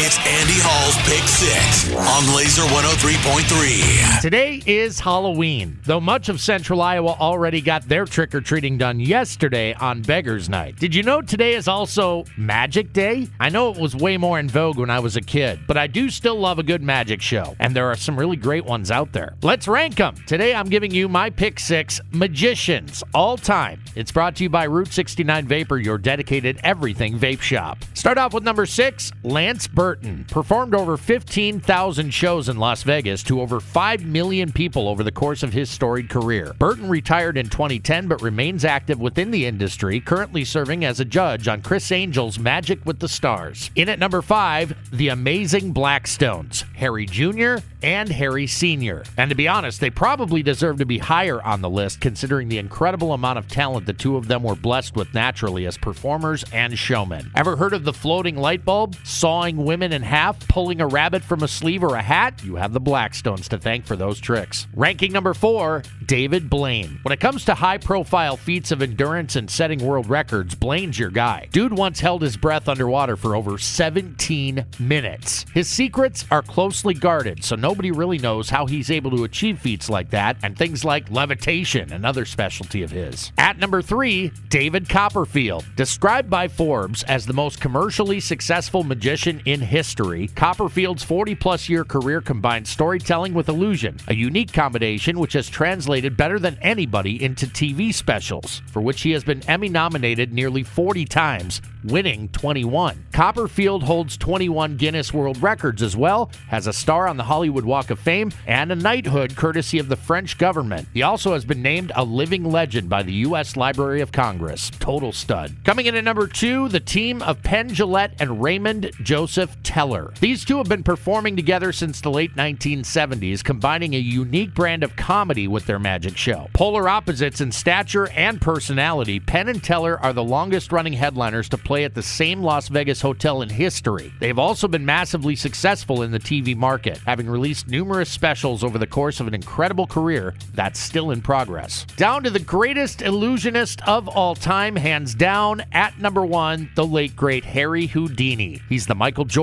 It's Andy Hall's Pick Six on Lazer 103.3. Today is Halloween, though much of central Iowa already got their trick or treating done yesterday on Beggar's Night. Did you know today is also Magic Day? I know it was way more in vogue when I was a kid, but I do still love a good magic show, and there are some really great ones out there. Let's rank them. Today I'm giving you my pick six magicians all time. It's brought to you by Route 69 Vapor, your dedicated everything vape shop. Start off with number six, Lance Burton. Performed over 15,000 shows in Las Vegas to over 5 million people over the course of his storied career. Burton retired in 2010 but remains active within the industry, currently serving as a judge on Criss Angel's Magic with the Stars. In at number five, the amazing Blackstones, Harry Jr. and Harry Sr. And to be honest, they probably deserve to be higher on the list considering the incredible amount of talent the two of them were blessed with naturally as performers and showmen. Ever heard of the floating light bulb, sawing women in half, pulling a rabbit from a sleeve or a hat? You have the Blackstones to thank for those tricks. Ranking number four, David Blaine. When it comes to high profile feats of endurance and setting world records, Blaine's your guy. Dude once held his breath underwater for over 17 minutes. His secrets are closely guarded, so nobody really knows how he's able to achieve feats like that and things like levitation, another specialty of his. At number three, David Copperfield. Described by Forbes as the most commercially successful magician in history, Copperfield's 40 plus year career combines storytelling with illusion, a unique combination which has translated better than anybody into TV specials, for which he has been Emmy nominated nearly 40 times, winning 21. Copperfield holds 21 Guinness World Records as well, has a star on the Hollywood Walk of Fame, and a knighthood courtesy of the French government. He also has been named a living legend by the U.S. Library of Congress. Total stud. Coming in at number two, the team of Penn Jillette and Raymond Joseph Teller. These two have been performing together since the late 1970s, combining a unique brand of comedy with their magic show. Polar opposites in stature and personality, Penn and Teller are the longest running headliners to play at the same Las Vegas hotel in history. They've also been massively successful in the TV market, having released numerous specials over the course of an incredible career that's still in progress. Down to the greatest illusionist of all time, hands down, at number one, the late great Harry Houdini. He's the Michael Jordan,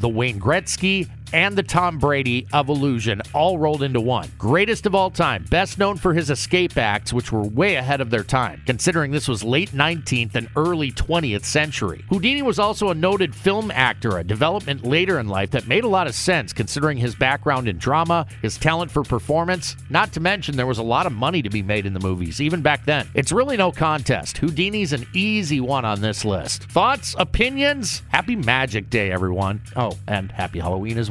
the Wayne Gretzky, and the Tom Brady of illusion all rolled into one. Greatest of all time, best known for his escape acts, which were way ahead of their time, considering this was late 19th and early 20th century. Houdini was also a noted film actor, a development later in life that made a lot of sense considering his background in drama, his talent for performance, not to mention there was a lot of money to be made in the movies, even back then. It's really no contest. Houdini's an easy one on this list. Thoughts, opinions? Happy Magic Day, everyone. Oh, and happy Halloween as